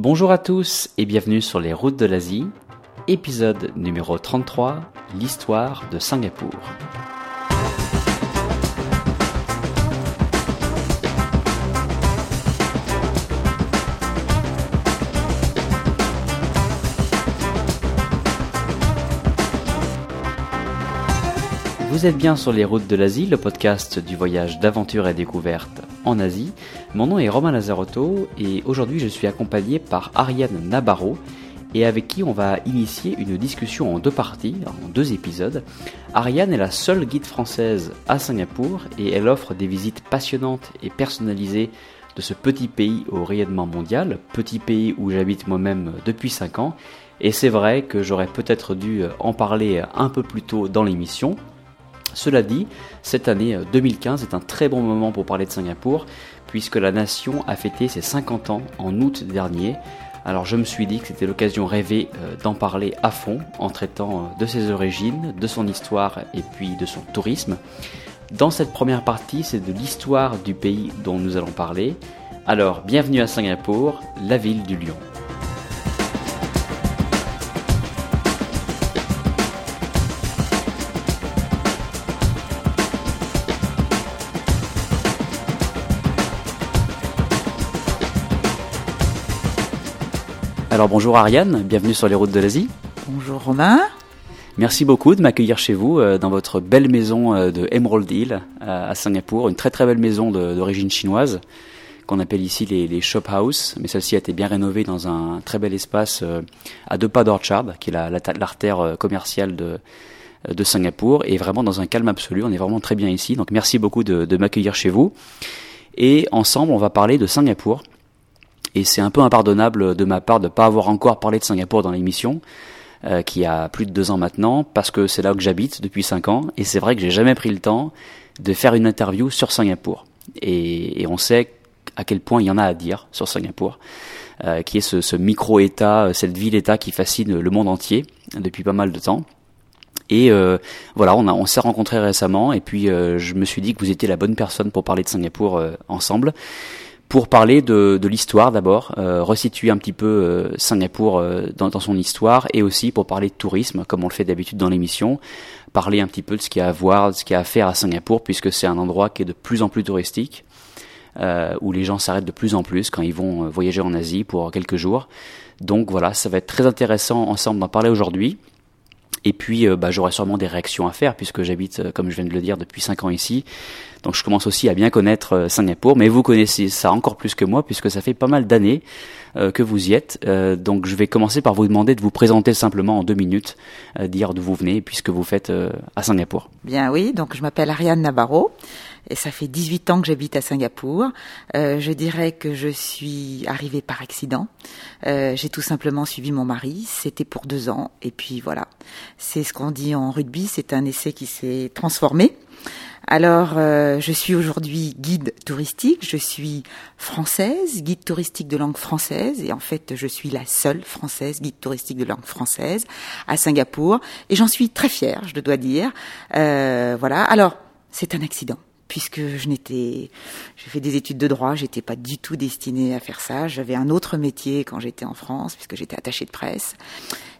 Bonjour à tous et bienvenue sur les routes de l'Asie, épisode numéro 33, l'histoire de Singapour. Vous êtes bien sur les routes de l'Asie, le podcast du voyage d'aventure et découverte en Asie. Mon nom est Romain Lazarotto et aujourd'hui je suis accompagné par Ariane Nabarro et avec qui on va initier une discussion en deux parties, en deux épisodes. Ariane est la seule guide française à Singapour et elle offre des visites passionnantes et personnalisées de ce petit pays au rayonnement mondial, petit pays où j'habite moi-même depuis 5 ans. Et c'est vrai que j'aurais peut-être dû en parler un peu plus tôt dans l'émission, cela dit, cette année 2015 euh, est un très bon moment pour parler de Singapour, puisque la nation a fêté ses 50 ans en août dernier. Alors je me suis dit que c'était l'occasion rêvée euh, d'en parler à fond, en traitant euh, de ses origines, de son histoire et puis de son tourisme. Dans cette première partie, c'est de l'histoire du pays dont nous allons parler. Alors, bienvenue à Singapour, la ville du lion. Alors bonjour Ariane, bienvenue sur les routes de l'Asie. Bonjour Romain. Merci beaucoup de m'accueillir chez vous euh, dans votre belle maison euh, de Emerald Hill à Singapour, une très très belle maison d'origine chinoise qu'on appelle ici les, les, shop house, mais celle-ci a été bien rénovée dans un très bel espace euh, à deux pas d'Orchard, qui est l'artère commerciale de, de Singapour, et vraiment dans un calme absolu. On est vraiment très bien ici, donc merci beaucoup de, de m'accueillir chez vous. Et ensemble, on va parler de Singapour, et c'est un peu impardonnable de ma part de ne pas avoir encore parlé de Singapour dans l'émission, euh, qui a plus de deux ans maintenant, parce que c'est là où j'habite depuis cinq ans. Et c'est vrai que j'ai jamais pris le temps de faire une interview sur Singapour. Et, on sait à quel point il y en a à dire sur Singapour, euh, qui est ce, micro-État, euh, cette ville-État qui fascine le monde entier depuis pas mal de temps. Et voilà, on, on s'est rencontrés récemment, et puis je me suis dit que vous étiez la bonne personne pour parler de Singapour ensemble pour parler de, de l'histoire d'abord, euh, resituer un petit peu euh, Singapour euh, dans, dans, son histoire et aussi pour parler de tourisme, comme on le fait d'habitude dans l'émission, parler un petit peu de ce qu'il y a à voir, de ce qu'il y a à faire à Singapour, puisque c'est un endroit qui est de plus en plus touristique, euh, où les gens s'arrêtent de plus en plus quand ils vont voyager en Asie pour quelques jours. Donc voilà, ça va être très intéressant ensemble d'en parler aujourd'hui. Et puis, bah, j'aurai sûrement des réactions à faire puisque j'habite, comme je viens de le dire, depuis 5 ans ici. Donc je commence aussi à bien connaître euh, Singapour, mais vous connaissez ça encore plus que moi puisque ça fait pas mal d'années euh, que vous y êtes. Euh, donc je vais commencer par vous demander de vous présenter simplement en deux minutes, dire d'où vous venez puisque vous faites à Singapour. Bien oui, donc je m'appelle Ariane Navarro. Et ça fait 18 ans que j'habite à Singapour. Je dirais que je suis arrivée par accident. J'ai tout simplement suivi mon mari. C'était pour deux ans. Et puis voilà. C'est ce qu'on dit en rugby. C'est un essai qui s'est transformé. Alors, euh, je suis aujourd'hui guide touristique, je suis française, guide touristique de langue française, et en fait, je suis la seule française guide touristique de langue française à Singapour, et j'en suis très fière, je dois dire. Euh, voilà. Alors, c'est un accident puisque je n'étais, j'ai fait des études de droit, j'étais pas du tout destinée à faire ça. J'avais un autre métier quand j'étais en France, puisque j'étais attachée de presse.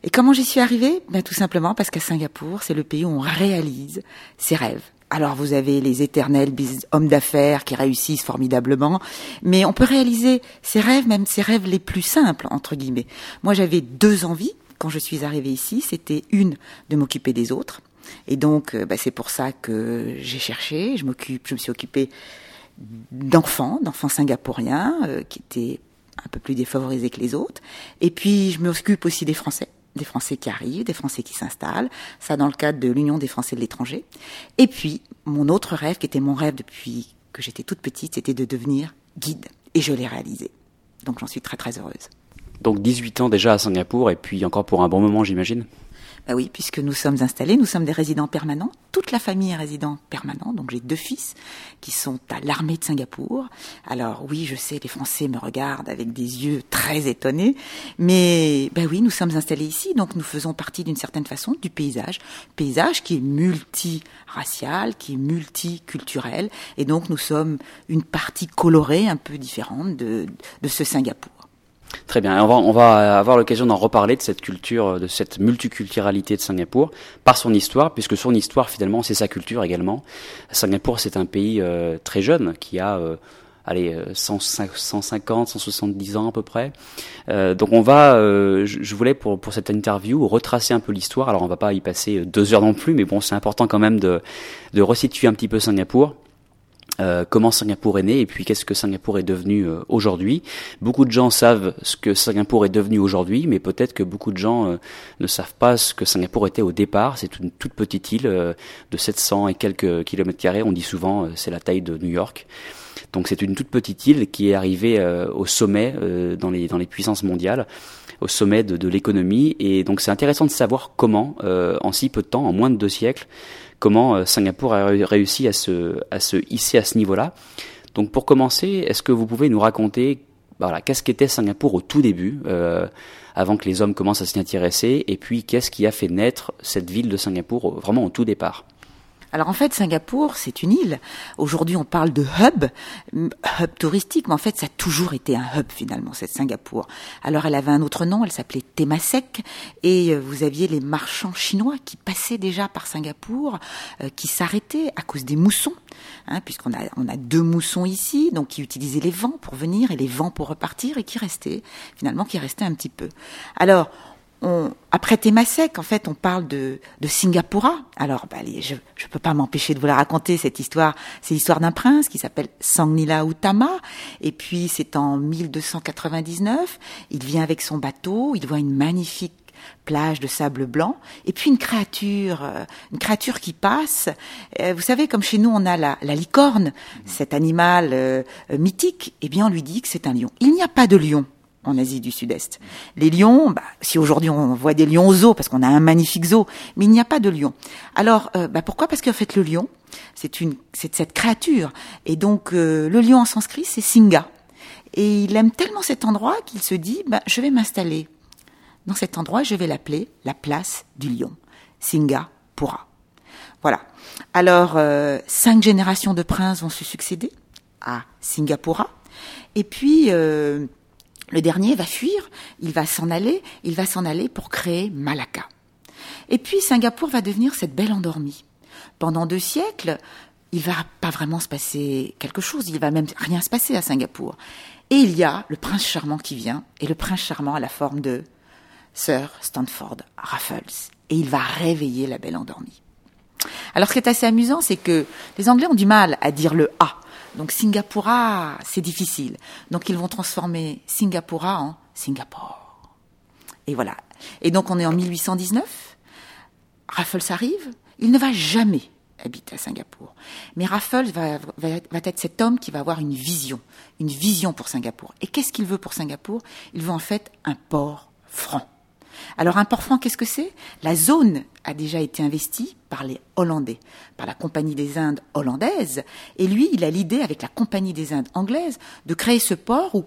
Et comment j'y suis arrivée? Ben tout simplement parce qu'à Singapour, c'est le pays où on réalise ses rêves. Alors vous avez les éternels hommes d'affaires qui réussissent formidablement, mais on peut réaliser ses rêves, même ses rêves les plus simples, entre guillemets. Moi j'avais deux envies quand je suis arrivée ici, c'était une de m'occuper des autres, et donc euh, bah, c'est pour ça que j'ai cherché, je m'occupe, je me suis occupée d'enfants, d'enfants singapouriens euh, qui étaient un peu plus défavorisés que les autres, et puis je m'occupe aussi des Français des Français qui arrivent, des Français qui s'installent, ça dans le cadre de l'Union des Français de l'étranger. Et puis, mon autre rêve, qui était mon rêve depuis que j'étais toute petite, c'était de devenir guide. Et je l'ai réalisé. Donc j'en suis très très heureuse. Donc 18 ans déjà à Singapour, et puis encore pour un bon moment, j'imagine? Bah oui, puisque nous sommes installés, nous sommes des résidents permanents. Toute la famille est résident permanent. Donc j'ai deux fils qui sont à l'armée de Singapour. Alors oui, je sais, les Français me regardent avec des yeux très étonnés, mais bah oui, nous sommes installés ici, donc nous faisons partie d'une certaine façon du paysage, paysage qui est multiracial, qui est multiculturel, et donc nous sommes une partie colorée un peu différente de, de ce Singapour. Très bien. On va, on va avoir l'occasion d'en reparler de cette culture, de cette multiculturalité de Singapour par son histoire, puisque son histoire finalement c'est sa culture également. Singapour c'est un pays euh, très jeune qui a euh, allez, 150, 170 ans à peu près. Euh, donc on va, euh, je, voulais pour, pour cette interview retracer un peu l'histoire. Alors on va pas y passer deux heures non plus, mais bon c'est important quand même de, de resituer un petit peu Singapour. Euh, comment Singapour est né et puis qu'est-ce que Singapour est devenu euh, aujourd'hui. Beaucoup de gens savent ce que Singapour est devenu aujourd'hui, mais peut-être que beaucoup de gens euh, ne savent pas ce que Singapour était au départ. C'est une toute petite île de 700 et quelques kilomètres carrés. On dit souvent c'est la taille de New York. Donc c'est une toute petite île qui est arrivée au sommet dans les dans les puissances mondiales au sommet de, de l'économie. Et donc c'est intéressant de savoir comment, en si peu de temps, en moins de deux siècles, comment euh, Singapour a réussi à se, à se hisser à ce niveau-là. Donc pour commencer, est-ce que vous pouvez nous raconter voilà, qu'est-ce qu'était Singapour au tout début, euh, avant que les hommes commencent à s'y intéresser, et puis qu'est-ce qui a fait naître cette ville de Singapour vraiment au tout départ? Alors en fait, Singapour, c'est une île. Aujourd'hui, on parle de hub, hub touristique, mais en fait, ça a toujours été un hub finalement, cette Singapour. Alors elle avait un autre nom, elle s'appelait Temasek, et euh, vous aviez les marchands chinois qui passaient déjà par Singapour, euh, qui s'arrêtaient à cause des moussons, hein, puisqu'on a, on a deux moussons ici, donc qui utilisaient les vents pour venir et les vents pour repartir, et qui restaient, finalement, qui restaient un petit peu. Alors, on, après Temasek, en fait, on parle de, de Singapura. Alors, bah, je ne peux pas m'empêcher de vous la raconter, cette histoire. C'est l'histoire d'un prince qui s'appelle Sangnila Utama. Et puis, c'est en 1299. Il vient avec son bateau. Il voit une magnifique plage de sable blanc, et puis une créature, euh, une créature qui passe. Euh, vous savez, comme chez nous, on a la, la licorne, cet animal euh, mythique. Eh bien, on lui dit que c'est un lion. Il n'y a pas de lion en Asie du Sud-Est. Les lions, bah, si aujourd'hui on voit des lions au zoo, parce qu'on a un magnifique zoo, mais il n'y a pas de lion. Alors, euh, bah, pourquoi? Parce qu'en fait, le lion, c'est une, c'est cette créature, et donc euh, le lion en sanskrit, c'est Singa. Et il aime tellement cet endroit qu'il se dit, bah, je vais m'installer dans cet endroit, je vais l'appeler la place du lion, Singapura. Voilà. Alors, euh, cinq générations de princes vont se succéder à Singapura. Et puis, le dernier va fuir, il va s'en aller, il va s'en aller pour créer Malacca. Et puis Singapour va devenir cette belle endormie. Pendant deux siècles, il va pas vraiment se passer quelque chose, il va même rien se passer à Singapour. Et il y a le prince charmant qui vient, et le prince charmant a la forme de Sir Stanford Raffles. Et il va réveiller la belle endormie. Alors ce qui est assez amusant, c'est que les Anglais ont du mal à dire le A. Donc Singapura, c'est difficile. Donc ils vont transformer Singapura en Singapour. Et voilà. Et donc on est en 1819. Raffles arrive. Il ne va jamais habiter à Singapour. Mais Raffles va, va, être cet homme qui va avoir une vision, une vision pour Singapour. Et qu'est-ce qu'il veut pour Singapour? Il veut en fait un port franc. Alors un port franc, qu'est-ce que c'est? La zone a déjà été investie par les Hollandais, par la Compagnie des Indes hollandaise, et lui, il a l'idée, avec la Compagnie des Indes anglaise, de créer ce port où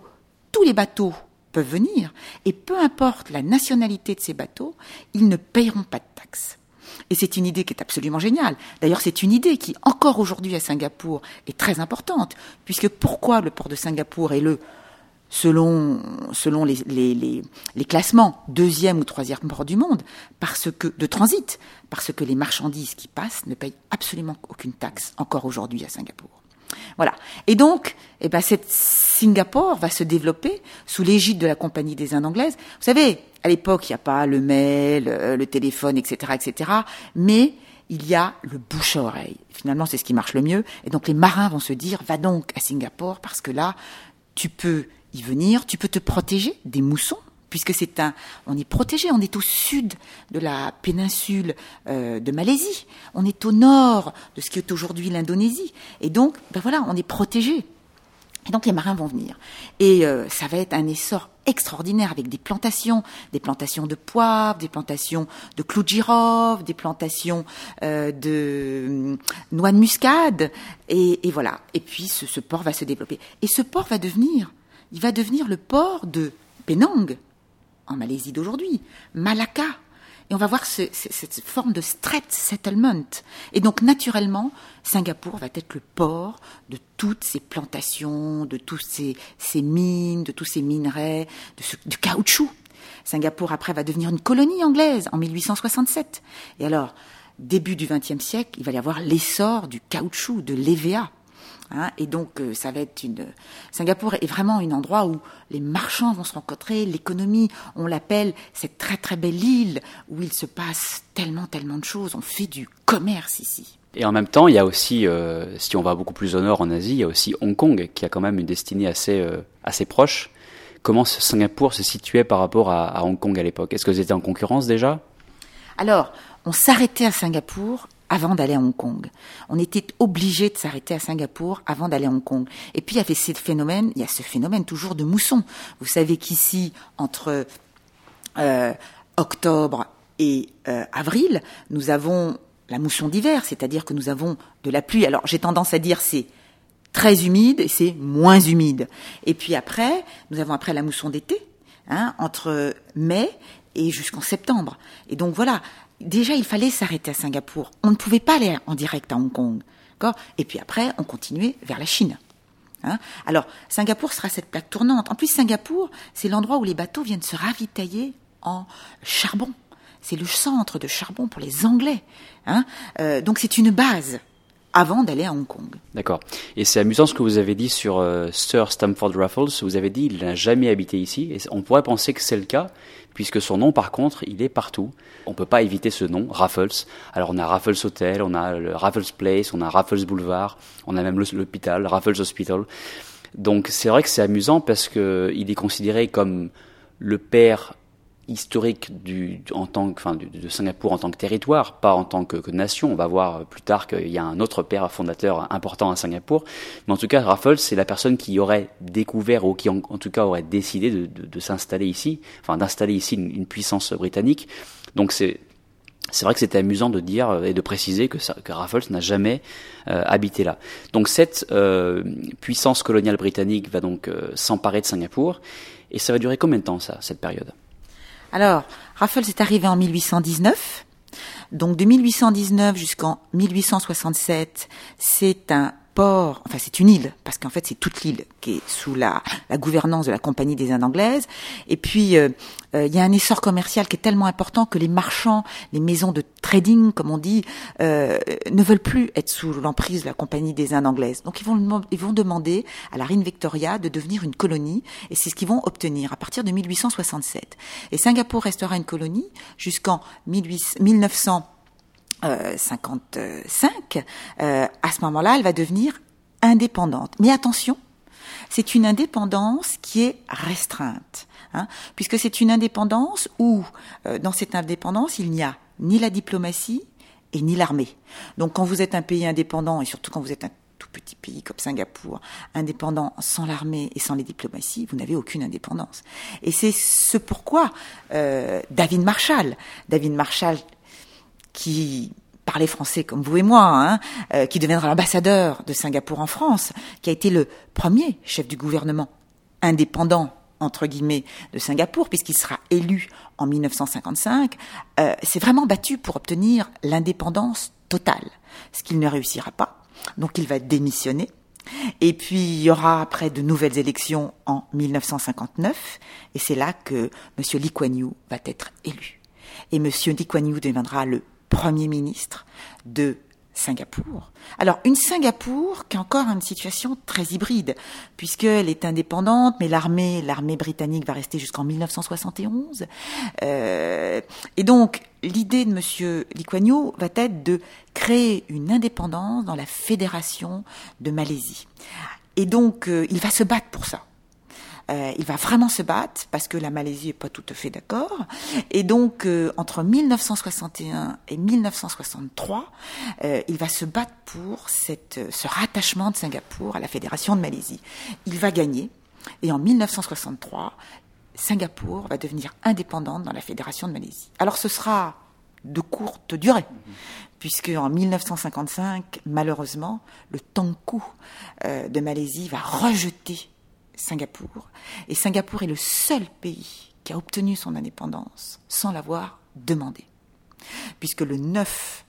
tous les bateaux peuvent venir, et peu importe la nationalité de ces bateaux, ils ne paieront pas de taxes. Et c'est une idée qui est absolument géniale. D'ailleurs, c'est une idée qui, encore aujourd'hui à Singapour, est très importante, puisque pourquoi le port de Singapour est le selon, selon les, les, les, les, classements, deuxième ou troisième port du monde, parce que, de transit, parce que les marchandises qui passent ne payent absolument aucune taxe encore aujourd'hui à Singapour. Voilà. Et donc, eh ben, cette Singapour va se développer sous l'égide de la Compagnie des Indes anglaises. Vous savez, à l'époque, il n'y a pas le mail, euh, le téléphone, etc., etc., mais il y a le bouche à oreille. Finalement, c'est ce qui marche le mieux. Et donc, les marins vont se dire, va donc à Singapour, parce que là, tu peux y venir, tu peux te protéger des moussons, puisque c'est un, on est protégé, on est au sud de la péninsule euh, de Malaisie, on est au nord de ce qui est aujourd'hui l'Indonésie, et donc, ben voilà, on est protégé. Et donc les marins vont venir. Et euh, ça va être un essor extraordinaire avec des plantations, des plantations de poivre, des plantations de clous de girofle, des plantations euh, de noix de muscade, et, et voilà. Et puis ce, ce port va se développer. Et ce port va devenir il va devenir le port de Penang, en Malaisie d'aujourd'hui, Malacca. Et on va voir ce, cette forme de strait settlement. Et donc, naturellement, Singapour va être le port de toutes ces plantations, de toutes ces, ces mines, de tous ces minerais, de ce, du caoutchouc. Singapour, après, va devenir une colonie anglaise en 1867. Et alors, début du XXe siècle, il va y avoir l'essor du caoutchouc, de l'EVA. Hein, et donc, euh, ça va être une. Singapour est vraiment un endroit où les marchands vont se rencontrer, l'économie, on l'appelle cette très très belle île où il se passe tellement tellement de choses. On fait du commerce ici. Et en même temps, il y a aussi, euh, si on va beaucoup plus au nord en Asie, il y a aussi Hong Kong qui a quand même une destinée assez euh, assez proche. Comment Singapour se situait par rapport à, à Hong Kong à l'époque? Est-ce que vous étiez en concurrence déjà? Alors, on s'arrêtait à Singapour avant d'aller à Hong Kong. On était obligé de s'arrêter à Singapour avant d'aller à Hong Kong. Et puis il y avait ce phénomène, il y a ce phénomène toujours de mousson. Vous savez qu'ici, entre euh, octobre et euh, avril, nous avons la mousson d'hiver, c'est-à-dire que nous avons de la pluie. Alors j'ai tendance à dire c'est très humide et c'est moins humide. Et puis après, nous avons après la mousson d'été, hein, entre mai et jusqu'en septembre. Et donc voilà, déjà, il fallait s'arrêter à Singapour. On ne pouvait pas aller en direct à Hong Kong. Et puis après, on continuait vers la Chine. Hein? Alors, Singapour sera cette plaque tournante. En plus, Singapour, c'est l'endroit où les bateaux viennent se ravitailler en charbon. C'est le centre de charbon pour les Anglais. Hein? Euh, donc, c'est une base avant d'aller à Hong Kong. D'accord. Et c'est amusant ce que vous avez dit sur euh, Sir Stamford Raffles. Vous avez dit qu'il n'a jamais habité ici. Et on pourrait penser que c'est le cas, puisque son nom, par contre, il est partout. On peut pas éviter ce nom, Raffles. Alors on a Raffles Hotel, on a le Raffles Place, on a Raffles Boulevard, on a même l'hôpital, Raffles Hospital. Donc c'est vrai que c'est amusant parce que il est considéré comme le père historique du, en tant que, enfin, de Singapour en tant que territoire, pas en tant que, que nation. On va voir plus tard qu'il y a un autre père fondateur important à Singapour. Mais en tout cas, Raffles, c'est la personne qui aurait découvert ou qui en, tout cas aurait décidé de, de, de s'installer ici, enfin d'installer ici une, une, puissance britannique. Donc c'est c'est vrai que c'était amusant de dire et de préciser que, que Raffles n'a jamais euh, habité là. Donc cette euh, puissance coloniale britannique va donc euh, s'emparer de Singapour et ça va durer combien de temps ça, cette période? Alors, Raffles est arrivé en 1819. Donc de 1819 jusqu'en 1867, c'est un port, enfin c'est une île, parce qu'en fait c'est toute l'île qui est sous la, la, gouvernance de la Compagnie des Indes anglaises. Et puis euh, euh, il y a un essor commercial qui est tellement important que les marchands, les maisons de trading, comme on dit, euh, ne veulent plus être sous l'emprise de la Compagnie des Indes anglaises. Donc ils vont, ils vont demander à la reine Victoria de devenir une colonie, et c'est ce qu'ils vont obtenir à partir de 1867. Et Singapour restera une colonie jusqu'en 1900. 55, euh, à ce moment-là, elle va devenir indépendante. Mais attention, c'est une indépendance qui est restreinte, hein, puisque c'est une indépendance où, euh, dans cette indépendance, il n'y a ni la diplomatie et ni l'armée. Donc quand vous êtes un pays indépendant, et surtout quand vous êtes un tout petit pays comme Singapour, indépendant sans l'armée et sans les diplomaties, vous n'avez aucune indépendance. Et c'est ce pourquoi euh, David Marshall, David Marshall qui parlait français comme vous et moi, hein, euh, qui deviendra l'ambassadeur de Singapour en France, qui a été le premier chef du gouvernement indépendant entre guillemets de Singapour, puisqu'il sera élu en 1955, euh, s'est vraiment battu pour obtenir l'indépendance totale, ce qu'il ne réussira pas. Donc il va démissionner. Et puis il y aura après de nouvelles élections en 1959, et c'est là que M. Lee Kuan Yew va être élu. Et M. Lee Kuan Yew deviendra le Premier ministre de Singapour. Alors une Singapour qui a encore une situation très hybride puisqu'elle est indépendante, mais l'armée l'armée britannique va rester jusqu'en 1971. Euh, et donc l'idée de Monsieur Yew va être de créer une indépendance dans la fédération de Malaisie. Et donc euh, il va se battre pour ça. Euh, il va vraiment se battre parce que la Malaisie est pas tout à fait d'accord. Et donc, euh, entre 1961 et 1963, euh, il va se battre pour ce rattachement de Singapour à la Fédération de Malaisie. Il va gagner. Et en 1963, Singapour va devenir indépendante dans la Fédération de Malaisie. Alors, ce sera de courte durée, puisque en 1955, malheureusement, le Tangku de Malaisie va rejeter Singapour. Et Singapour est le seul pays qui a obtenu son indépendance sans l'avoir demandé. puisque le 9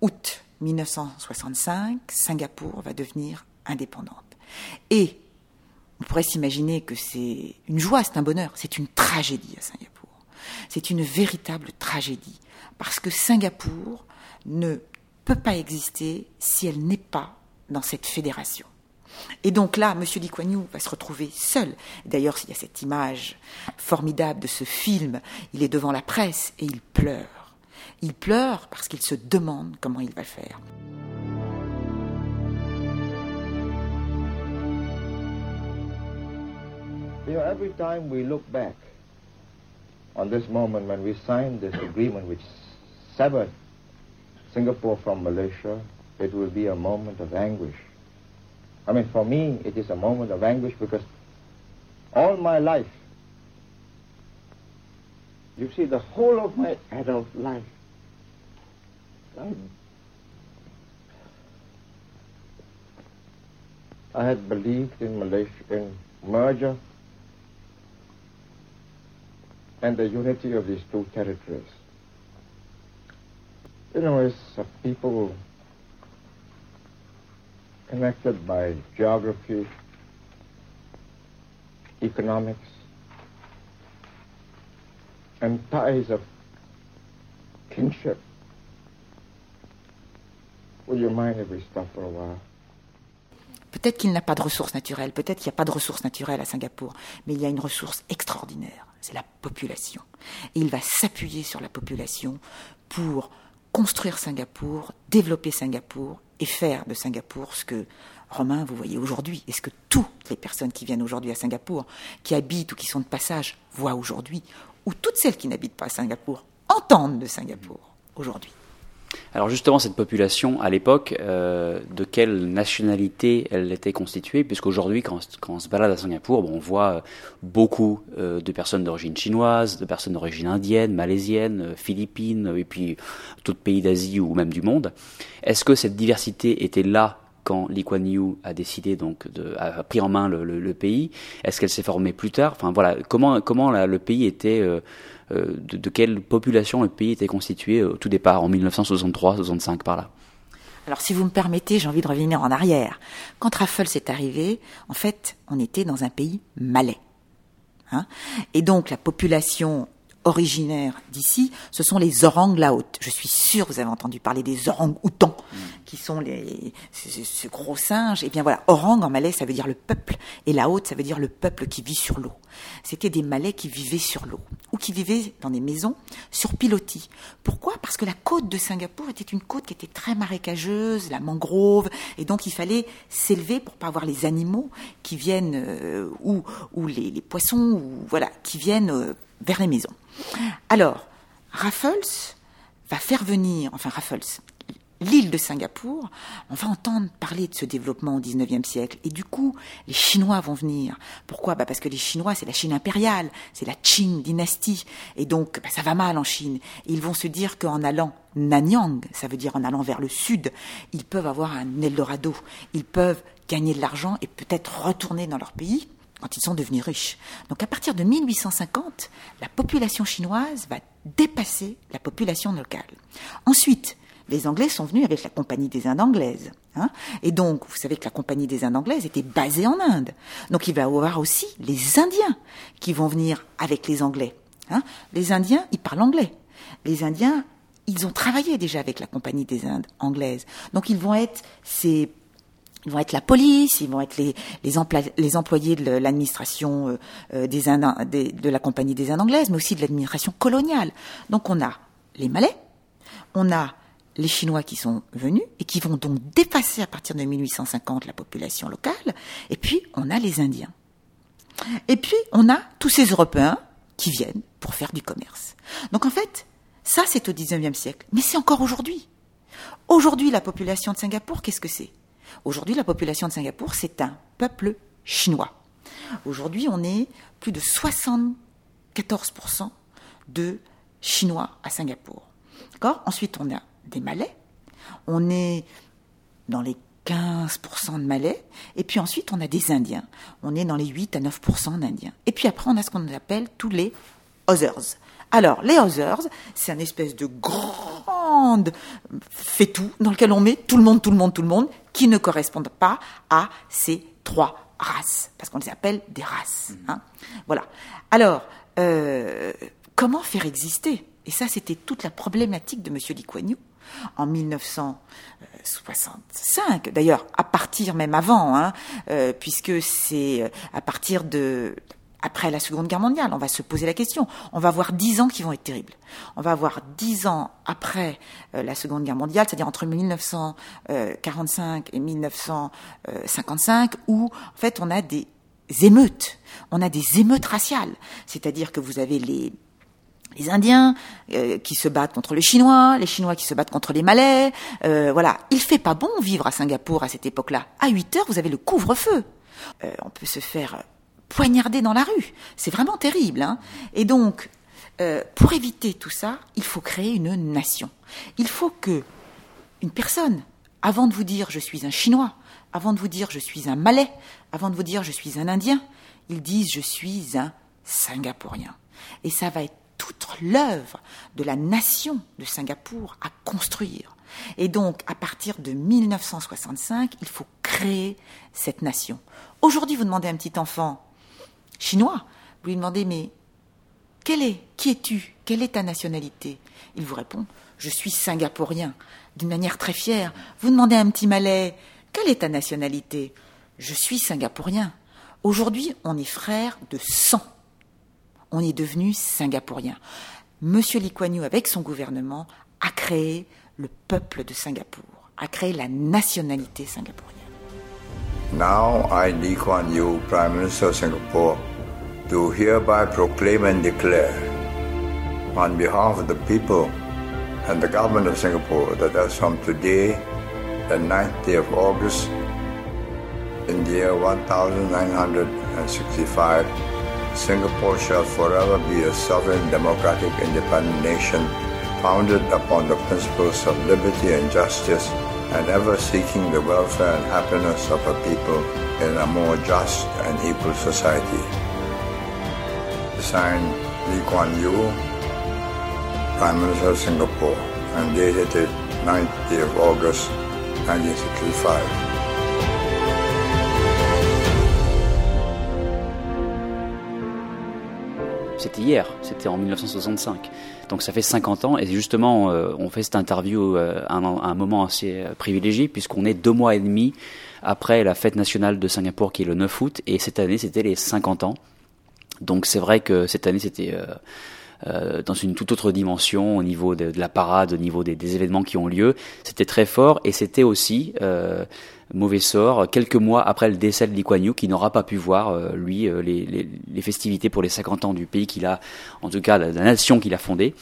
août 1965, Singapour va devenir indépendante. Et on pourrait s'imaginer que c'est une joie, c'est un bonheur, c'est une tragédie à Singapour. C'est une véritable tragédie, parce que Singapour ne peut pas exister si elle n'est pas dans cette fédération. Et donc là, M. Lee Kuan Yew va se retrouver seul. D'ailleurs, il y a cette image formidable de ce film. Il est devant la presse et il pleure. Il pleure parce qu'il se demande comment il va faire. You know, every time we look back on this moment when we signed this agreement which severed Singapore from Malaysia, it will be a moment of anguish. I mean, for me, it is a moment of anguish because all my life, you see, the whole of my adult life, I, I had believed in Malaysia, in merger and the unity of these two territories. You know, as a people connected by geography, economics, and ties of kinship. You mind if we stop for a while? Peut-être qu'il n'a pas de ressources naturelles, peut-être qu'il n'y a pas de ressources naturelles à Singapour, mais il y a une ressource extraordinaire, c'est la population. Il va s'appuyer sur la population pour construire Singapour, développer Singapour et faire de Singapour ce que Romain, vous voyez aujourd'hui, et ce que toutes les personnes qui viennent aujourd'hui à Singapour, qui habitent ou qui sont de passage, voient aujourd'hui, ou toutes celles qui n'habitent pas à Singapour entendent de Singapour aujourd'hui? Alors justement, cette population, à l'époque, euh, de quelle nationalité elle était constituée? Puisqu'aujourd'hui, quand, quand on se balade à Singapour, on voit euh, beaucoup euh, de personnes d'origine chinoise, de personnes d'origine indienne, malaisienne, philippine, et puis tout pays d'Asie ou même du monde. Est-ce que cette diversité était là quand Lee Kuan Yew a décidé donc de, a pris en main le, pays? Est-ce qu'elle s'est formée plus tard? Enfin voilà, comment comment le pays était de, de, quelle population le pays était constitué au tout départ en 1963-65 par là alors, si vous me permettez, j'ai envie de revenir en arrière. Quand Raffles est arrivé, en fait, on était dans un pays malais. Hein et donc, la population originaires d'ici, ce sont les orangs laotes. Je suis sûr, vous avez entendu parler des orang-outans, mm. qui sont les, ce, ce, gros singe. Et eh bien voilà, orang en malais, ça veut dire le peuple, et laote, ça veut dire le peuple qui vit sur l'eau. C'était des malais qui vivaient sur l'eau, ou qui vivaient dans des maisons sur pilotis. Pourquoi? Parce que la côte de Singapour était une côte qui était très marécageuse, la mangrove, et donc il fallait s'élever pour pas avoir les animaux qui viennent, euh, ou, ou les, les, poissons, ou voilà, qui viennent euh, vers les maisons. Alors, Raffles va faire venir, enfin Raffles, l'île de Singapour, on va entendre parler de ce développement au XIXe siècle. Et du coup, les Chinois vont venir. Pourquoi? Bah Parce que les Chinois, c'est la Chine impériale, c'est la Qing dynastie. Et donc, bah, ça va mal en Chine. Et ils vont se dire qu'en allant Nanyang, ça veut dire en allant vers le sud, ils peuvent avoir un Eldorado. Ils peuvent gagner de l'argent et peut-être retourner dans leur pays quand ils sont devenus riches. Donc à partir de 1850, la population chinoise va dépasser la population locale. Ensuite, les Anglais sont venus avec la Compagnie des Indes anglaises. Hein et donc, vous savez que la Compagnie des Indes anglaises était basée en Inde. Donc il va y avoir aussi les Indiens qui vont venir avec les Anglais. Hein les Indiens, ils parlent anglais. Les Indiens, ils ont travaillé déjà avec la Compagnie des Indes anglaises. Donc ils vont être ces ils vont être la police, ils vont être les, employés de l'administration euh, euh des, de la compagnie des Indes anglaises, mais aussi de l'administration coloniale. Donc on a les Malais, on a les Chinois qui sont venus et qui vont donc dépasser à partir de 1850 la population locale, et puis on a les Indiens. Et puis on a tous ces Européens qui viennent pour faire du commerce. Donc en fait, ça c'est au 19e siècle, mais c'est encore aujourd'hui. Aujourd'hui, la population de Singapour, qu'est-ce que c'est? Aujourd'hui, la population de Singapour, c'est un peuple chinois. Aujourd'hui, on est plus de 74% de Chinois à Singapour. D'accord? Ensuite, on a des Malais. On est dans les 15% de Malais. Et puis ensuite, on a des Indiens. On est dans les 8 à 9% d'Indiens. Et puis après, on a ce qu'on appelle tous les others. Alors, les Others, c'est un espèce de grande fait tout dans lequel on met tout le monde, tout le monde, tout le monde, qui ne correspondent pas à ces trois races, parce qu'on les appelle des races. Hein. Voilà. Alors, euh, comment faire exister? Et ça, c'était toute la problématique de M. Lee Kuan Yew en 1965. D'ailleurs, à partir même avant, hein, euh, puisque c'est à partir de après la Seconde Guerre mondiale. On va se poser la question. On va avoir dix ans qui vont être terribles. On va avoir dix ans après euh, la Seconde Guerre mondiale, c'est-à-dire entre 1945 et 1955, où en fait on a des émeutes. On a des émeutes raciales. C'est-à-dire que vous avez les les Indiens euh, qui se battent contre les Chinois, les Chinois qui se battent contre les Malais. Euh, voilà, il fait pas bon vivre à Singapour à cette époque-là. À 8 heures, vous avez le couvre-feu. on peut se faire poignardés dans la rue. C'est vraiment terrible. Hein et donc, euh, pour éviter tout ça, il faut créer une nation. Il faut que une personne, avant de vous dire je suis un Chinois, avant de vous dire je suis un Malais, avant de vous dire je suis un Indien, ils disent je suis un Singapourien. Et ça va être toute l'œuvre de la nation de Singapour à construire. Et donc, à partir de 1965, il faut créer cette nation. Aujourd'hui, vous demandez à un petit enfant, chinois. Vous lui demandez, mais quel est, qui es-tu? Quelle est ta nationalité? Il vous répond, je suis singapourien, d'une manière très fière. Vous demandez à un petit malais, quelle est ta nationalité? Je suis singapourien. Aujourd'hui, on est frères de sang. On est devenu singapourien. Monsieur Lee Kuan Yew, avec son gouvernement, a créé le peuple de Singapour, a créé la nationalité singapourienne. Now I, Lee Kuan Yew, Prime Minister of Singapore, do hereby proclaim and declare on behalf of the people and the government of Singapore that as from today, the 9th day of August, in the year 1965, Singapore shall forever be a sovereign, democratic, independent nation founded upon the principles of liberty and justice and ever seeking the welfare and happiness of a people in a more just and equal society. Signed Lee Kuan Yew, Prime Minister of Singapore, and dated 9th day of August 1965. C'était hier, c'était en 1965. Donc ça fait 50 ans et justement euh, on fait cette interview euh, à, un, moment assez euh, privilégié puisqu'on est deux mois et demi après la fête nationale de Singapour qui est le 9 août et cette année c'était les 50 ans. Donc c'est vrai que cette année c'était dans une toute autre dimension au niveau de, la parade, au niveau des, des événements qui ont lieu. C'était très fort et c'était aussi mauvais sort quelques mois après le décès de Lee Kuan Yew qui n'aura pas pu voir euh, lui euh, les, les, les, festivités pour les 50 ans du pays qu'il a en tout cas la, nation qu'il a fondée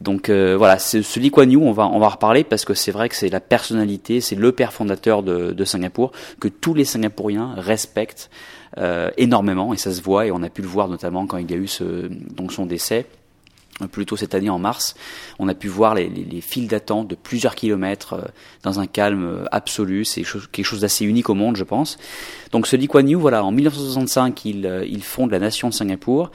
donc euh, voilà ce, ce Lee Kuan Yew on va on va reparler parce que c'est vrai que c'est la personnalité c'est le père fondateur de, de, Singapour que tous les Singapouriens respectent énormément et ça se voit et on a pu le voir notamment quand il y a eu ce, donc son décès plus tôt cette année en mars, on a pu voir les, les, les files d'attente de plusieurs kilomètres euh, dans un calme euh, absolu. C'est quelque chose d'assez unique au monde, je pense. Donc ce Lee Kuan Yew, voilà, en 1965, il, euh, il fonde la nation de Singapour.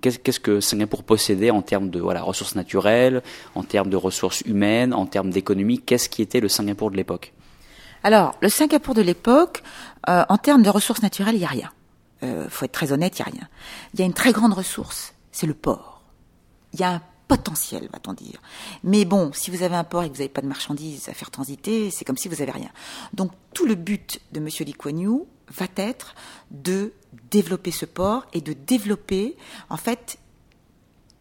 Qu'est-ce que Singapour possédait en termes de voilà, ressources naturelles, en termes de ressources humaines, en termes d'économie? Qu'est-ce qui était le Singapour de l'époque? Alors, le Singapour de l'époque, euh, en termes de ressources naturelles, il n'y a rien. Euh, faut être très honnête, il n'y a rien. Il y a une très grande ressource, c'est le port il y a un potentiel, va-t-on dire. Mais bon, si vous avez un port et que vous n'avez pas de marchandises à faire transiter, c'est comme si vous n'avez rien. Donc tout le but de M. Lee Kuan Yew va être de développer ce port et de développer, en fait,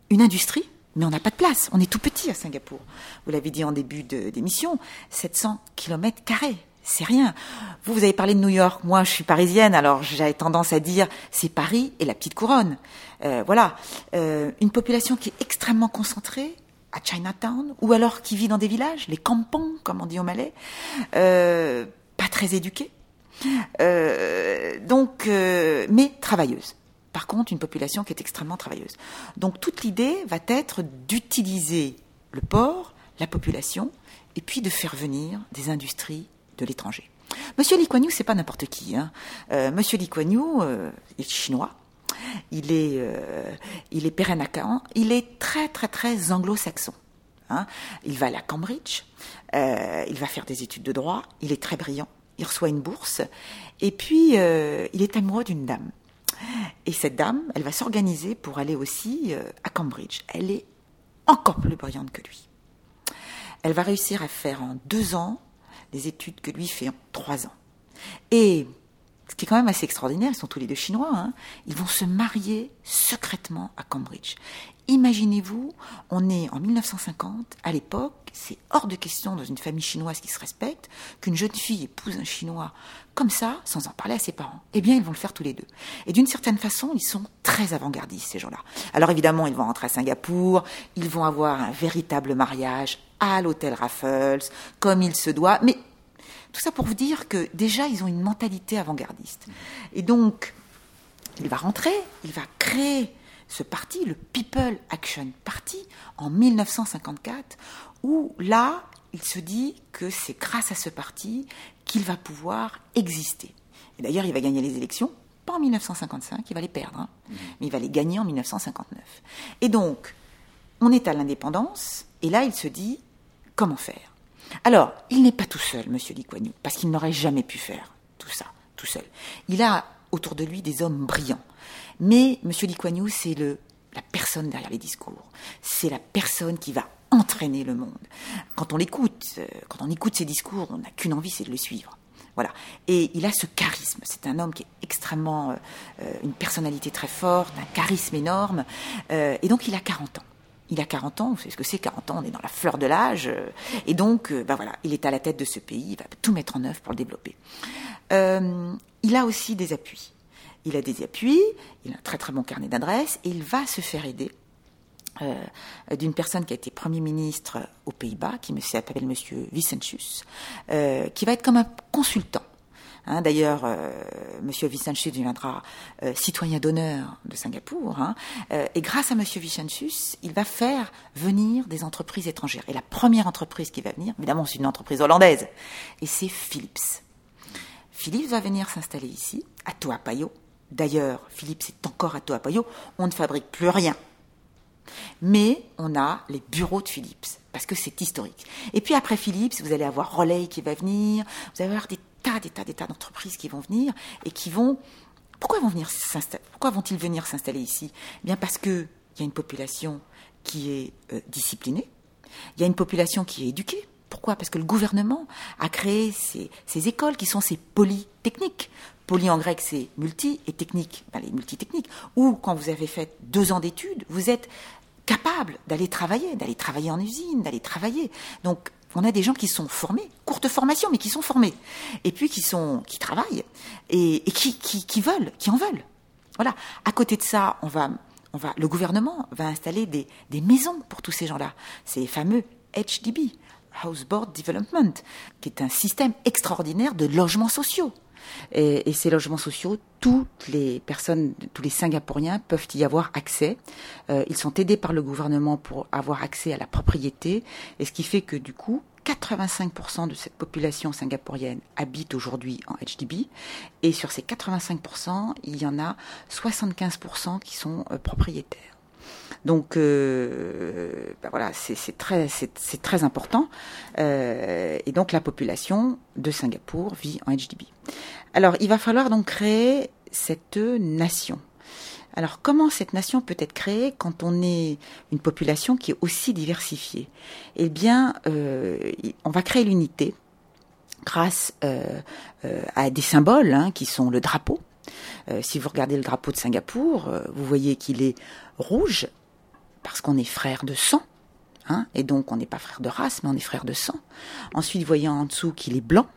une industrie mais on n'a pas de place. On est tout petit à Singapour. Vous l'avez dit en début d'émission, 700 kilomètres carrés c'est rien. Vous, vous avez parlé de New York. Moi, je suis parisienne, alors j'avais tendance à dire c'est Paris et la petite couronne. Euh, voilà, euh, une population qui est extrêmement concentrée à Chinatown, ou alors qui vit dans des villages, les kampongs, comme on dit au Malais, euh, pas très éduquée, donc, mais travailleuse. Par contre, une population qui est extrêmement travailleuse. Donc, toute l'idée va être d'utiliser le port, la population, et puis de faire venir des industries l'étranger. Monsieur Lee Kuan Yew, c'est pas n'importe qui. Hein. Euh, Monsieur Lee Kuan euh, est chinois. il est, euh, il est il est très très très anglo-saxon. Hein. Il va à Cambridge, euh, il va faire des études de droit, il est très brillant, il reçoit une bourse, et puis il est amoureux d'une dame. Et cette dame, elle va s'organiser pour aller aussi à Cambridge. Elle est encore plus brillante que lui. Elle va réussir à faire en deux ans les études que lui fait en trois ans. Et ce qui est quand même assez extraordinaire, ils sont tous les deux chinois, hein, ils vont se marier secrètement à Cambridge. Imaginez-vous, on est en 1950, à l'époque, c'est hors de question dans une famille chinoise qui se respecte qu'une jeune fille épouse un chinois comme ça, sans en parler à ses parents. Eh bien, ils vont le faire tous les deux. Et d'une certaine façon, ils sont très avant-gardistes, ces gens-là. Alors évidemment, ils vont rentrer à Singapour, ils vont avoir un véritable mariage à l'hôtel Raffles, comme il se doit, mais tout ça pour vous dire que déjà, ils ont une mentalité avant-gardiste. Et donc, il va rentrer, il va créer ce parti, le People Action Party, en 1954, où là, il se dit que c'est grâce à ce parti qu'il va pouvoir exister. Et d'ailleurs, il va gagner les élections, pas en 1955, il va les perdre, hein, mais il va les gagner en 1959. Et donc, on est à l'indépendance, et là, il se dit, comment faire? Alors, il n'est pas tout seul, Monsieur Lee parce qu'il n'aurait jamais pu faire tout ça, tout seul. Il a autour de lui des hommes brillants. Mais M. Lee c'est le, la personne derrière les discours. C'est la personne qui va entraîner le monde. Quand on l'écoute, euh, quand on écoute ses discours, on n'a qu'une envie, c'est de le suivre. Voilà. Et il a ce charisme. C'est un homme qui est extrêmement, euh, euh, une personnalité très forte, un charisme énorme. et donc, il a 40 ans. Il a 40 ans, vous savez ce que c'est 40 ans, on est dans la fleur de l'âge. et donc, ben voilà, il est à la tête de ce pays, il va tout mettre en œuvre pour le développer. il a aussi des appuis. Il a des appuis, il a un très très bon carnet d'adresses et il va se faire euh, d'une personne qui a été Premier ministre aux Pays-Bas, qui s'appelle Monsieur Vicentius, euh, qui va être comme un consultant. Hein, D'ailleurs, euh, Monsieur Vicentius deviendra euh, citoyen d'honneur de Singapour, hein, et grâce à Monsieur Vicentius, il va faire venir des entreprises étrangères. Et la première entreprise qui va venir, évidemment, c'est une entreprise hollandaise, et c'est Philips. Philips va venir s'installer ici, à Toapayo, D'ailleurs, Philips est encore à Toapayo, on ne fabrique plus rien. Mais on a les bureaux de Philips, parce que c'est historique. Et puis après Philips, vous allez avoir Relay qui va venir, vous allez avoir des tas, des tas, des tas d'entreprises qui vont venir et qui vont. Pourquoi vont venir Pourquoi vont-ils venir s'installer ici? Eh Bien parce qu'il y a une population qui est euh, disciplinée, il y a une population qui est éduquée. Pourquoi? Parce que le gouvernement a créé ces, ces écoles qui sont ces polytechniques Poly en grec, c'est multi et technique, ben, les multitechniques. Ou quand vous avez fait deux ans d'études, vous êtes capable d'aller travailler, d'aller travailler en usine, d'aller travailler. Donc, on a des gens qui sont formés, courte formation, mais qui sont formés, et puis qui sont, qui travaillent et, qui, veulent, qui en veulent. Voilà. À côté de ça, on va, le gouvernement va installer des, des maisons pour tous ces gens-là. Ces fameux HDB, House Board Development, qui est un système extraordinaire de logements sociaux. Et, ces logements sociaux, toutes les personnes, tous les Singapouriens peuvent y avoir accès. Euh, ils sont aidés par le gouvernement pour avoir accès à la propriété, et ce qui fait que du coup, 85% de cette population singapourienne habite aujourd'hui en HDB, et sur ces 85%, il y en a 75% qui sont euh, propriétaires. Donc euh, ben voilà, c'est très, important. Euh, et donc la population de Singapour vit en HDB. Alors il va falloir donc créer cette nation. Alors comment cette nation peut être créée quand on est une population qui est aussi diversifiée? Eh bien, euh, on va créer l'unité grâce à des symboles hein, qui sont le drapeau. si vous regardez le drapeau de Singapour, vous voyez qu'il est rouge parce qu'on est frère de sang, hein, et donc on n'est pas frère de race, mais on est frère de sang. Ensuite, voyant en dessous qu'il est blanc,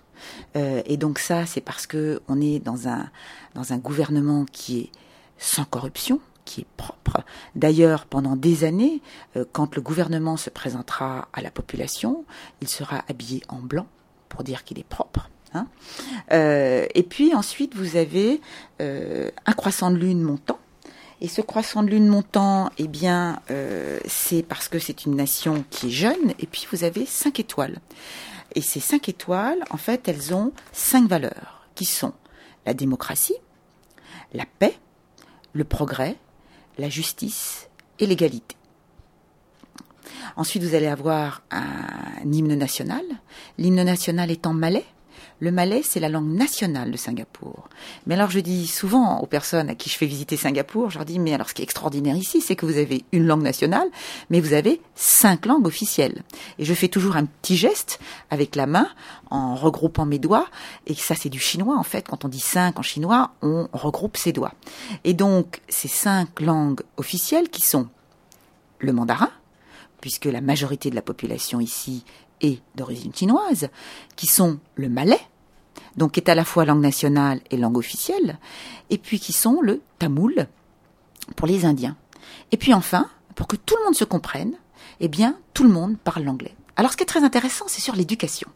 euh, et donc ça, c'est parce que on est dans un dans un gouvernement qui est sans corruption, qui est propre. D'ailleurs, pendant des années, euh, quand le gouvernement se présentera à la population, il sera habillé en blanc pour dire qu'il est propre. Hein. Euh, et puis ensuite, vous avez un croissant de lune montant et ce croissant de lune montant, eh bien, euh, c'est parce que c'est une nation qui est jeune. Et puis vous avez cinq étoiles. Et ces cinq étoiles, en fait, elles ont cinq valeurs qui sont la démocratie, la paix, le progrès, la justice et l'égalité. Ensuite, vous allez avoir un hymne national. L'hymne national étant malais. Le malais, c'est la langue nationale de Singapour. Mais alors, je dis souvent aux personnes à qui je fais visiter Singapour, je leur dis, mais alors, ce qui est extraordinaire ici, c'est que vous avez une langue nationale, mais vous avez cinq langues officielles. Et je fais toujours un petit geste avec la main, en regroupant mes doigts. Et ça, c'est du chinois, en fait. Quand on dit cinq en chinois, on regroupe ses doigts. Et donc, ces cinq langues officielles qui sont le mandarin, puisque la majorité de la population ici d'origine chinoise, qui sont le malais, donc qui est à la fois langue nationale et langue officielle, et puis qui sont le tamoul pour les Indiens. Et puis enfin, pour que tout le monde se comprenne, eh bien, tout le monde parle l'anglais. Alors ce qui est très intéressant, c'est sur l'éducation.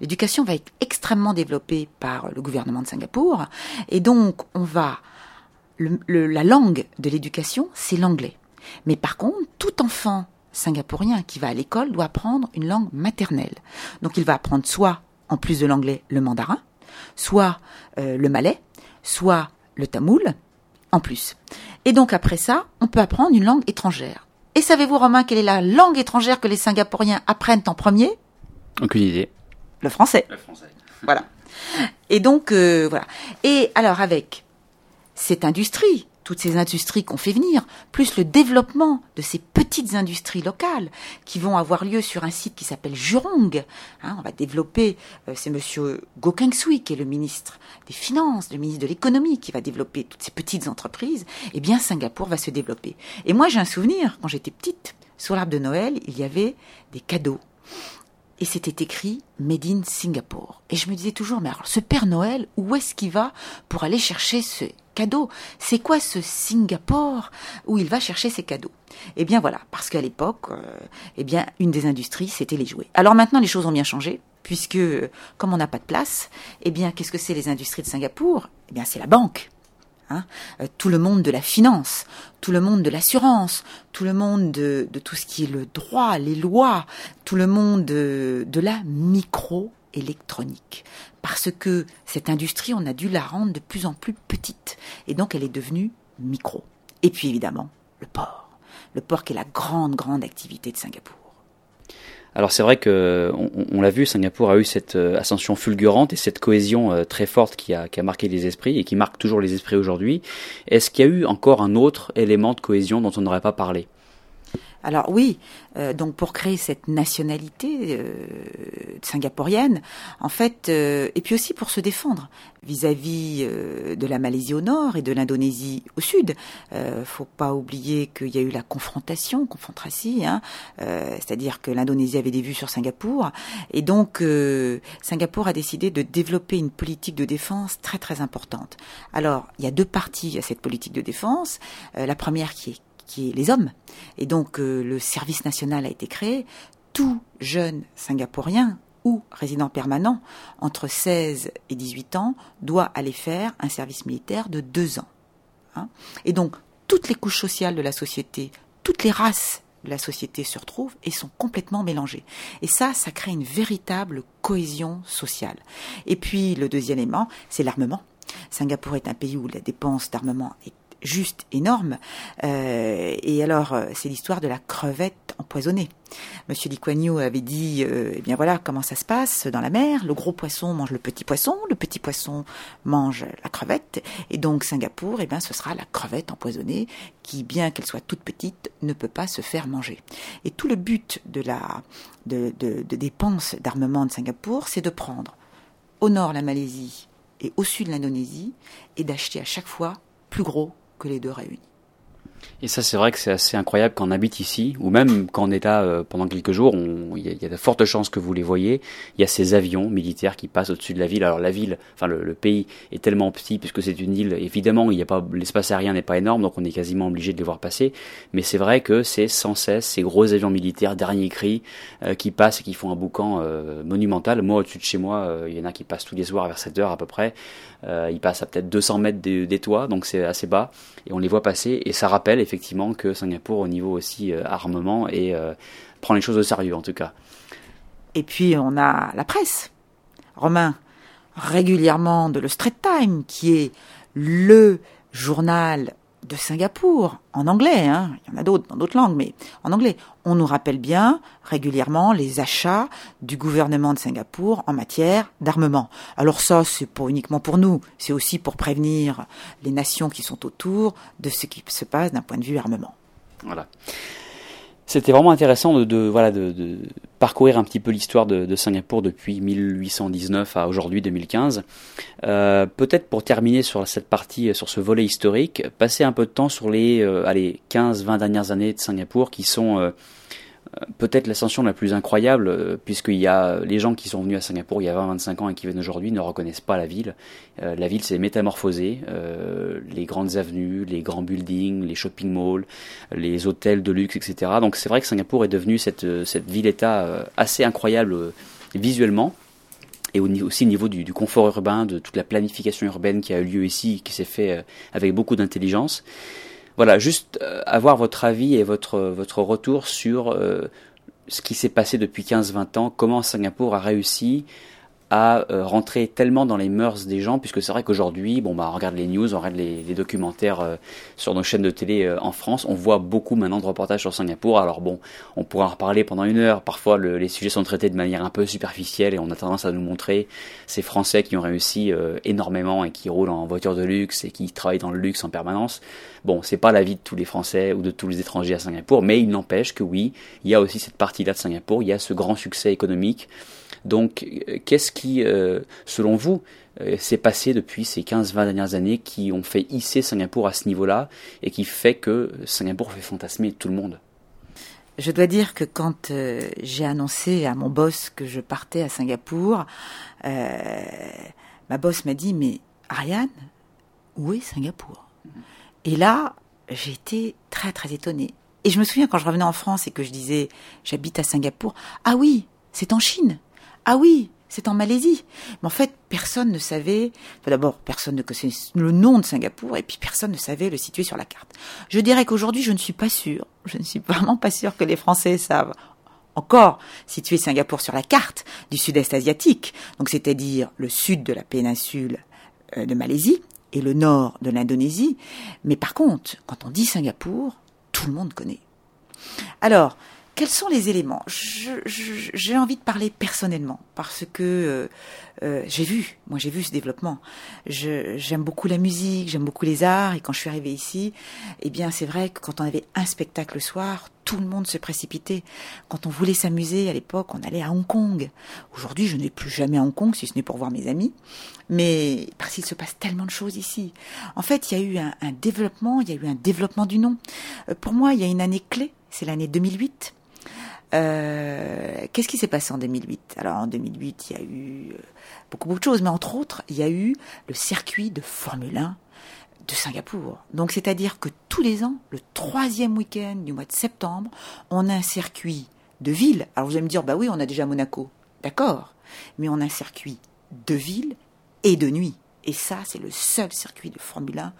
L'éducation va être extrêmement développée par le gouvernement de Singapour, et donc on va... la langue de l'éducation, c'est l'anglais. Mais par contre, tout enfant singapourien qui va à l'école doit apprendre une langue maternelle. Donc il va apprendre soit, en plus de l'anglais, le mandarin, soit euh, le malais, soit le tamoul, en plus. Et donc après ça, on peut apprendre une langue étrangère. Et savez-vous, Romain, quelle est la langue étrangère que les Singapouriens apprennent en premier? Aucune idée. Le français. Le français. Voilà. Et donc, euh, voilà. Et alors avec cette industrie toutes ces industries qu'on fait venir, plus le développement de ces petites industries locales qui vont avoir lieu sur un site qui s'appelle Jurong. Hein, on va développer, euh, c'est Monsieur Go Keng Sui qui est le ministre des Finances, le ministre de l'économie qui va développer toutes ces petites entreprises. Eh bien, Singapour va se développer. Et moi, j'ai un souvenir quand j'étais petite, sur l'arbre de Noël, il y avait des cadeaux et c'était écrit Made in Singapore. Et je me disais toujours, mais alors ce Père Noël, où est-ce qu'il va pour aller chercher ce C'est quoi ce Singapour où il va chercher ses cadeaux? Eh bien voilà, parce qu'à l'époque, euh, eh bien une des industries, c'était les jouets. Alors maintenant, les choses ont bien changé puisque comme on n'a pas de place, eh bien qu'est-ce que c'est les industries de Singapour? Eh bien c'est la banque. Hein, euh, tout le monde de la finance, tout le monde de l'assurance, tout le monde de, tout ce qui est le droit, les lois, tout le monde de, de la microélectronique. Parce que cette industrie, on a dû la rendre de plus en plus petite. Et donc elle est devenue micro. Et puis évidemment, le port. Le port qui est la grande, grande activité de Singapour. Alors c'est vrai que on, l'a vu, Singapour a eu cette euh, ascension fulgurante et cette cohésion euh, très forte qui a marqué les esprits et qui marque toujours les esprits aujourd'hui. Est-ce qu'il y a eu encore un autre élément de cohésion dont on n'aurait pas parlé? Alors oui, euh, donc pour créer cette nationalité euh, singapourienne, en fait, euh, et puis aussi pour se défendre vis-à-vis de la Malaisie au nord et de l'Indonésie au sud. faut pas oublier qu'il y a eu la confrontation, confrontation, hein, c'est-à-dire que l'Indonésie avait des vues sur Singapour, et donc Singapour a décidé de développer une politique de défense très très importante. Alors il y a deux parties à cette politique de défense. la première qui est qui est les hommes. Et donc euh, le service national a été créé. Tout jeune singapourien ou résident permanent entre 16 et 18 ans doit aller faire un service militaire de deux ans. Hein. et donc toutes les couches sociales de la société, toutes les races de la société se retrouvent et sont complètement mélangées. Et ça, ça crée une véritable cohésion sociale. Et puis le deuxième élément, c'est l'armement. Singapour est un pays où la dépense d'armement est juste énorme. Euh, et alors, euh, c'est l'histoire de la crevette empoisonnée. Monsieur Yew avait dit, euh, eh bien voilà comment ça se passe dans la mer. Le gros poisson mange le petit poisson, le petit poisson mange la crevette, et donc Singapour, eh bien ce sera la crevette empoisonnée qui, bien qu'elle soit toute petite, ne peut pas se faire manger. Et tout le but de la de, de, d'armement de Singapour, c'est de prendre au nord la Malaisie et au sud l'Indonésie et d'acheter à chaque fois plus gros les deux réunis. Et ça, c'est vrai que c'est assez incroyable quand on habite ici, ou même quand est là euh, pendant quelques jours, il y, a de fortes chances que vous les voyez. Il y a ces avions militaires qui passent au-dessus de la ville. Alors la ville, enfin le, pays est tellement petit puisque c'est une île. Évidemment, il n'y a pas l'espace aérien n'est pas énorme, donc on est quasiment obligé de les voir passer. Mais c'est vrai que c'est sans cesse ces gros avions militaires dernier cri euh, qui passent et qui font un boucan euh, monumental. Moi, au-dessus de chez moi, il y en a qui passent tous les soirs vers 7 heures à peu près. Ils passent à peut-être 200 mètres des, toits, donc c'est assez bas, et on les voit passer. Et ça rappelle effectivement que Singapour, au niveau aussi euh, armement, et euh, prend les choses au sérieux en tout cas. Et puis on a la presse. Romain, régulièrement de le Strait Time, qui est le journal de Singapour, en anglais, hein. il y en a d'autres dans d'autres langues, mais en anglais. On nous rappelle bien régulièrement les achats du gouvernement de Singapour en matière d'armement. Alors ça, c'est pas uniquement pour nous, c'est aussi pour prévenir les nations qui sont autour de ce qui se passe d'un point de vue armement. Voilà. C'était vraiment intéressant de, voilà, de, parcourir un petit peu l'histoire de, Singapour depuis 1819 à aujourd'hui 2015. Euh, peut-être pour terminer sur cette partie, sur ce volet historique, passer un peu de temps sur les, euh, 15-20 dernières années de Singapour qui sont euh, peut-être l'ascension la plus incroyable, euh, puisqu'il y a les gens qui sont venus à Singapour il y a 20-25 ans et qui viennent aujourd'hui ne reconnaissent pas la ville. Euh, la ville s'est métamorphosée, euh, les grandes avenues, les grands buildings, les shopping malls, les hôtels de luxe, etc. Donc c'est vrai que Singapour est devenue cette, cette ville-État assez incroyable visuellement et aussi au niveau du, du, confort urbain, de toute la planification urbaine qui a eu lieu ici, qui s'est fait avec beaucoup d'intelligence. Voilà, juste euh, avoir votre avis et votre, votre retour sur euh, ce qui s'est passé depuis 15-20 ans, comment Singapour a réussi à euh, rentrer tellement dans les mœurs des gens, puisque c'est vrai qu'aujourd'hui, bon bah on regarde les news, on regarde les, les documentaires euh, sur nos chaînes de télé euh, en France, on voit beaucoup maintenant de reportages sur Singapour. Alors bon, on pourra en reparler pendant une heure. Parfois, le, les sujets sont traités de manière un peu superficielle et on a tendance à nous montrer ces Français qui ont réussi énormément et qui roulent en voiture de luxe et qui travaillent dans le luxe en permanence. Bon, c'est pas la vie de tous les Français ou de tous les étrangers à Singapour, mais il n'empêche que oui, il y a aussi cette partie-là de Singapour, il y a ce grand succès économique donc, euh, qu'est-ce qui, euh, selon vous, euh, s'est passé depuis ces 15-20 dernières années qui ont fait hisser Singapour à ce niveau-là et qui fait que Singapour fait fantasmer tout le monde? Je dois dire que quand j'ai annoncé à mon boss que je partais à Singapour, ma boss m'a dit mais Ariane, où est Singapour? Et là, j'ai été très très étonnée. Et je me souviens quand je revenais en France et que je disais j'habite à Singapour, ah oui, c'est en Chine. Ah oui, c'est en Malaisie. Mais en fait, personne ne savait, d'abord, personne ne connaissait le nom de Singapour, et puis personne ne savait le situer sur la carte. Je dirais qu'aujourd'hui, je ne suis pas sûre, je ne suis vraiment pas sûre que les Français savent encore situer Singapour sur la carte du sud-est asiatique, donc c'est-à-dire le sud de la péninsule euh, de Malaisie et le nord de l'Indonésie. Mais par contre, quand on dit Singapour, tout le monde connaît. Alors, quels sont les éléments? J'ai envie de parler personnellement parce que euh, euh, j'ai vu, moi j'ai vu ce développement. J'aime beaucoup la musique, j'aime beaucoup les arts et quand je suis arrivée ici, eh bien c'est vrai que quand on avait un spectacle le soir, tout le monde se précipitait. Quand on voulait s'amuser à l'époque, on allait à Hong Kong. Aujourd'hui, je n'ai plus jamais à Hong Kong si ce n'est pour voir mes amis, mais parce qu'il se passe tellement de choses ici. En fait, il y a eu un, un développement, il y a eu un développement du nom. Euh, pour moi, il y a une année clé, c'est l'année 2008 euh, qu'est-ce qui s'est passé en 2008 Alors en 2008, il y a eu euh, beaucoup, beaucoup de choses, mais entre autres, il y a eu le circuit de Formule 1 de Singapour. Donc c'est-à-dire que tous les ans, le troisième week-end du mois de septembre, on a un circuit de ville. Alors vous allez me dire, bah oui, on a déjà Monaco. D'accord. Mais on a un circuit de ville et de nuit. Et ça, c'est le seul circuit de Formule 1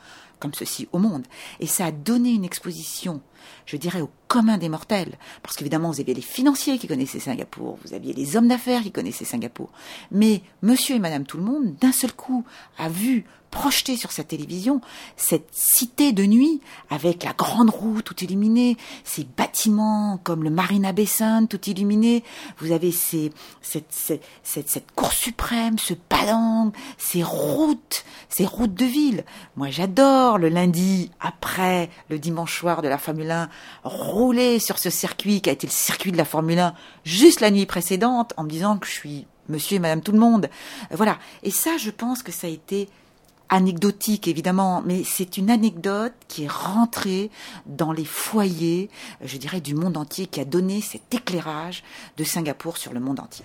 comme ceci au monde. Et ça a donné une exposition, je dirais, au commun des mortels. Parce qu'évidemment, vous aviez les financiers qui connaissaient Singapour, vous aviez les hommes d'affaires qui connaissaient Singapour. Mais monsieur et madame tout le monde, d'un seul coup, a vu projeter sur sa télévision cette cité de nuit avec la grande roue tout illuminée, ces bâtiments comme le Marina Sands tout illuminé. Vous avez ces, cette, cette, cette, cour suprême, ce padang, ces routes, ces routes de ville. Moi, j'adore le lundi après le dimanche soir de la Formule 1 rouler sur ce circuit qui a été le circuit de la Formule 1 juste la nuit précédente en me disant que je suis monsieur et madame tout le monde. Voilà. Et ça, je pense que ça a été anecdotique évidemment, mais c'est une anecdote qui est rentrée dans les foyers, je dirais, du monde entier, qui a donné cet éclairage de Singapour sur le monde entier.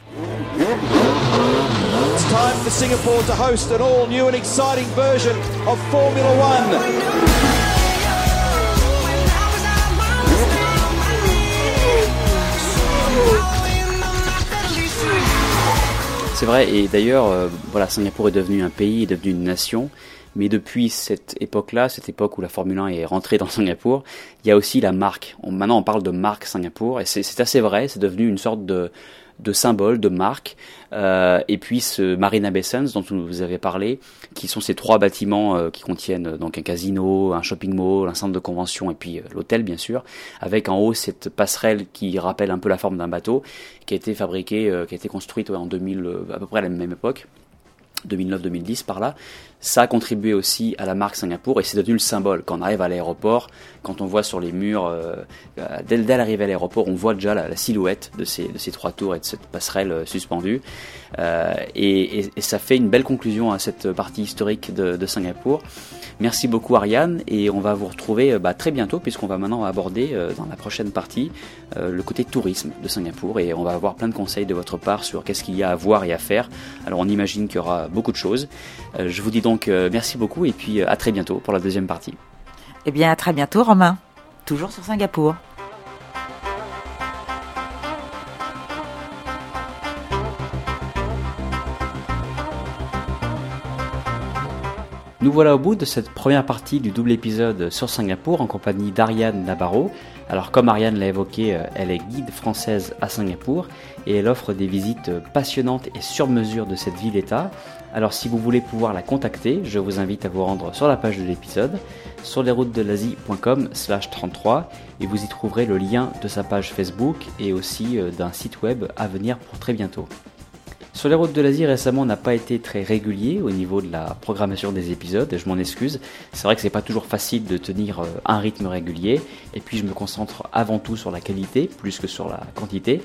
C'est vrai, et d'ailleurs, euh, voilà, Singapour est devenu un pays, est devenu une nation, Mais depuis cette époque-là, cette époque où la Formule 1 est rentrée dans Singapour, il y a aussi la marque. maintenant, on parle de marque Singapour, et c'est assez vrai. C'est devenu une sorte de de symboles, de marques, euh, et puis ce Marina Bay Sands dont vous avez parlé, qui sont ces trois bâtiments euh, qui contiennent euh, donc un casino, un shopping mall, un centre de convention et puis l'hôtel bien sûr, avec en haut cette passerelle qui rappelle un peu la forme d'un bateau, qui a été fabriquée, qui a été construite en 2000, à peu près à la même époque. 2009-2010 par là, ça a contribué aussi à la marque Singapour et c'est devenu le symbole. Quand on arrive à l'aéroport, quand on voit sur les murs, euh, euh, dès, l'arrivée à l'aéroport, on voit déjà la, silhouette de ces, de ces, trois tours et de cette passerelle euh, suspendue. et, ça fait une belle conclusion à cette partie historique de, Singapour. Merci beaucoup Ariane et on va vous retrouver bah, très bientôt puisqu'on va maintenant aborder dans la prochaine partie le côté tourisme de Singapour et on va avoir plein de conseils de votre part sur qu'est-ce qu'il y a à voir et à faire. Alors on imagine qu'il y aura beaucoup de choses. je vous dis donc euh, merci beaucoup et puis euh, à très bientôt pour la deuxième partie. Eh bien à très bientôt Romain, toujours sur Singapour. Nous voilà au bout de cette première partie du double épisode sur Singapour en compagnie d'Ariane Nabarro. Alors comme Ariane l'a évoqué, euh, elle est guide française à Singapour et elle offre des visites passionnantes et sur mesure de cette ville-État. Alors si vous voulez pouvoir la contacter, je vous invite à vous rendre sur la page de l'épisode, sur lesroutesdelasie.com slash 33 et vous y trouverez le lien de sa page Facebook et aussi euh, d'un site web à venir pour très bientôt. Sur les routes de l'Asie récemment n'a pas été très régulier au niveau de la programmation des épisodes et je m'en excuse. C'est vrai que c'est pas toujours facile de tenir euh, un rythme régulier et puis je me concentre avant tout sur la qualité plus que sur la quantité.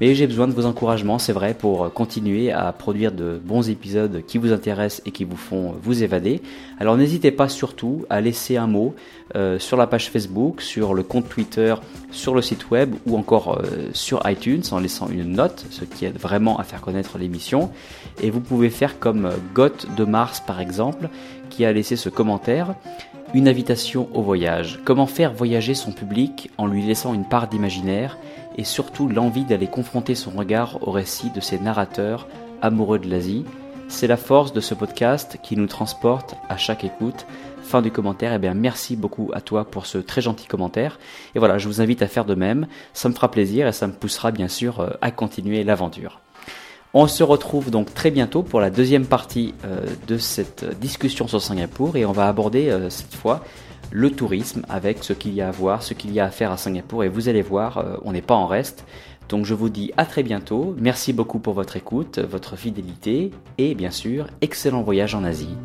Mais j'ai besoin de vos encouragements, c'est vrai, pour continuer à produire de bons épisodes qui vous intéressent et qui vous font vous évader. Alors n'hésitez pas surtout à laisser un mot euh, sur la page Facebook, sur le compte Twitter, sur le site web ou encore euh, sur iTunes en laissant une note, ce qui aide vraiment à faire connaître l'émission. Et vous pouvez faire comme Goth de Mars par exemple, qui a laissé ce commentaire. Une invitation au voyage. Comment faire voyager son public en lui laissant une part d'imaginaire? Et surtout l'envie d'aller confronter son regard au récit de ces narrateurs amoureux de l'Asie. C'est la force de ce podcast qui nous transporte à chaque écoute. Fin du commentaire, et eh bien merci beaucoup à toi pour ce très gentil commentaire. Et voilà, je vous invite à faire de même, ça me fera plaisir et ça me poussera bien sûr euh, à continuer l'aventure. On se retrouve donc très bientôt pour la deuxième partie euh, de cette discussion sur Singapour et on va aborder euh, cette fois le tourisme avec ce qu'il y a à voir, ce qu'il y a à faire à Singapour. Et vous allez voir, euh, on n'est pas en reste. Donc je vous dis à très bientôt. Merci beaucoup pour votre écoute, votre fidélité et bien sûr, excellent voyage en Asie.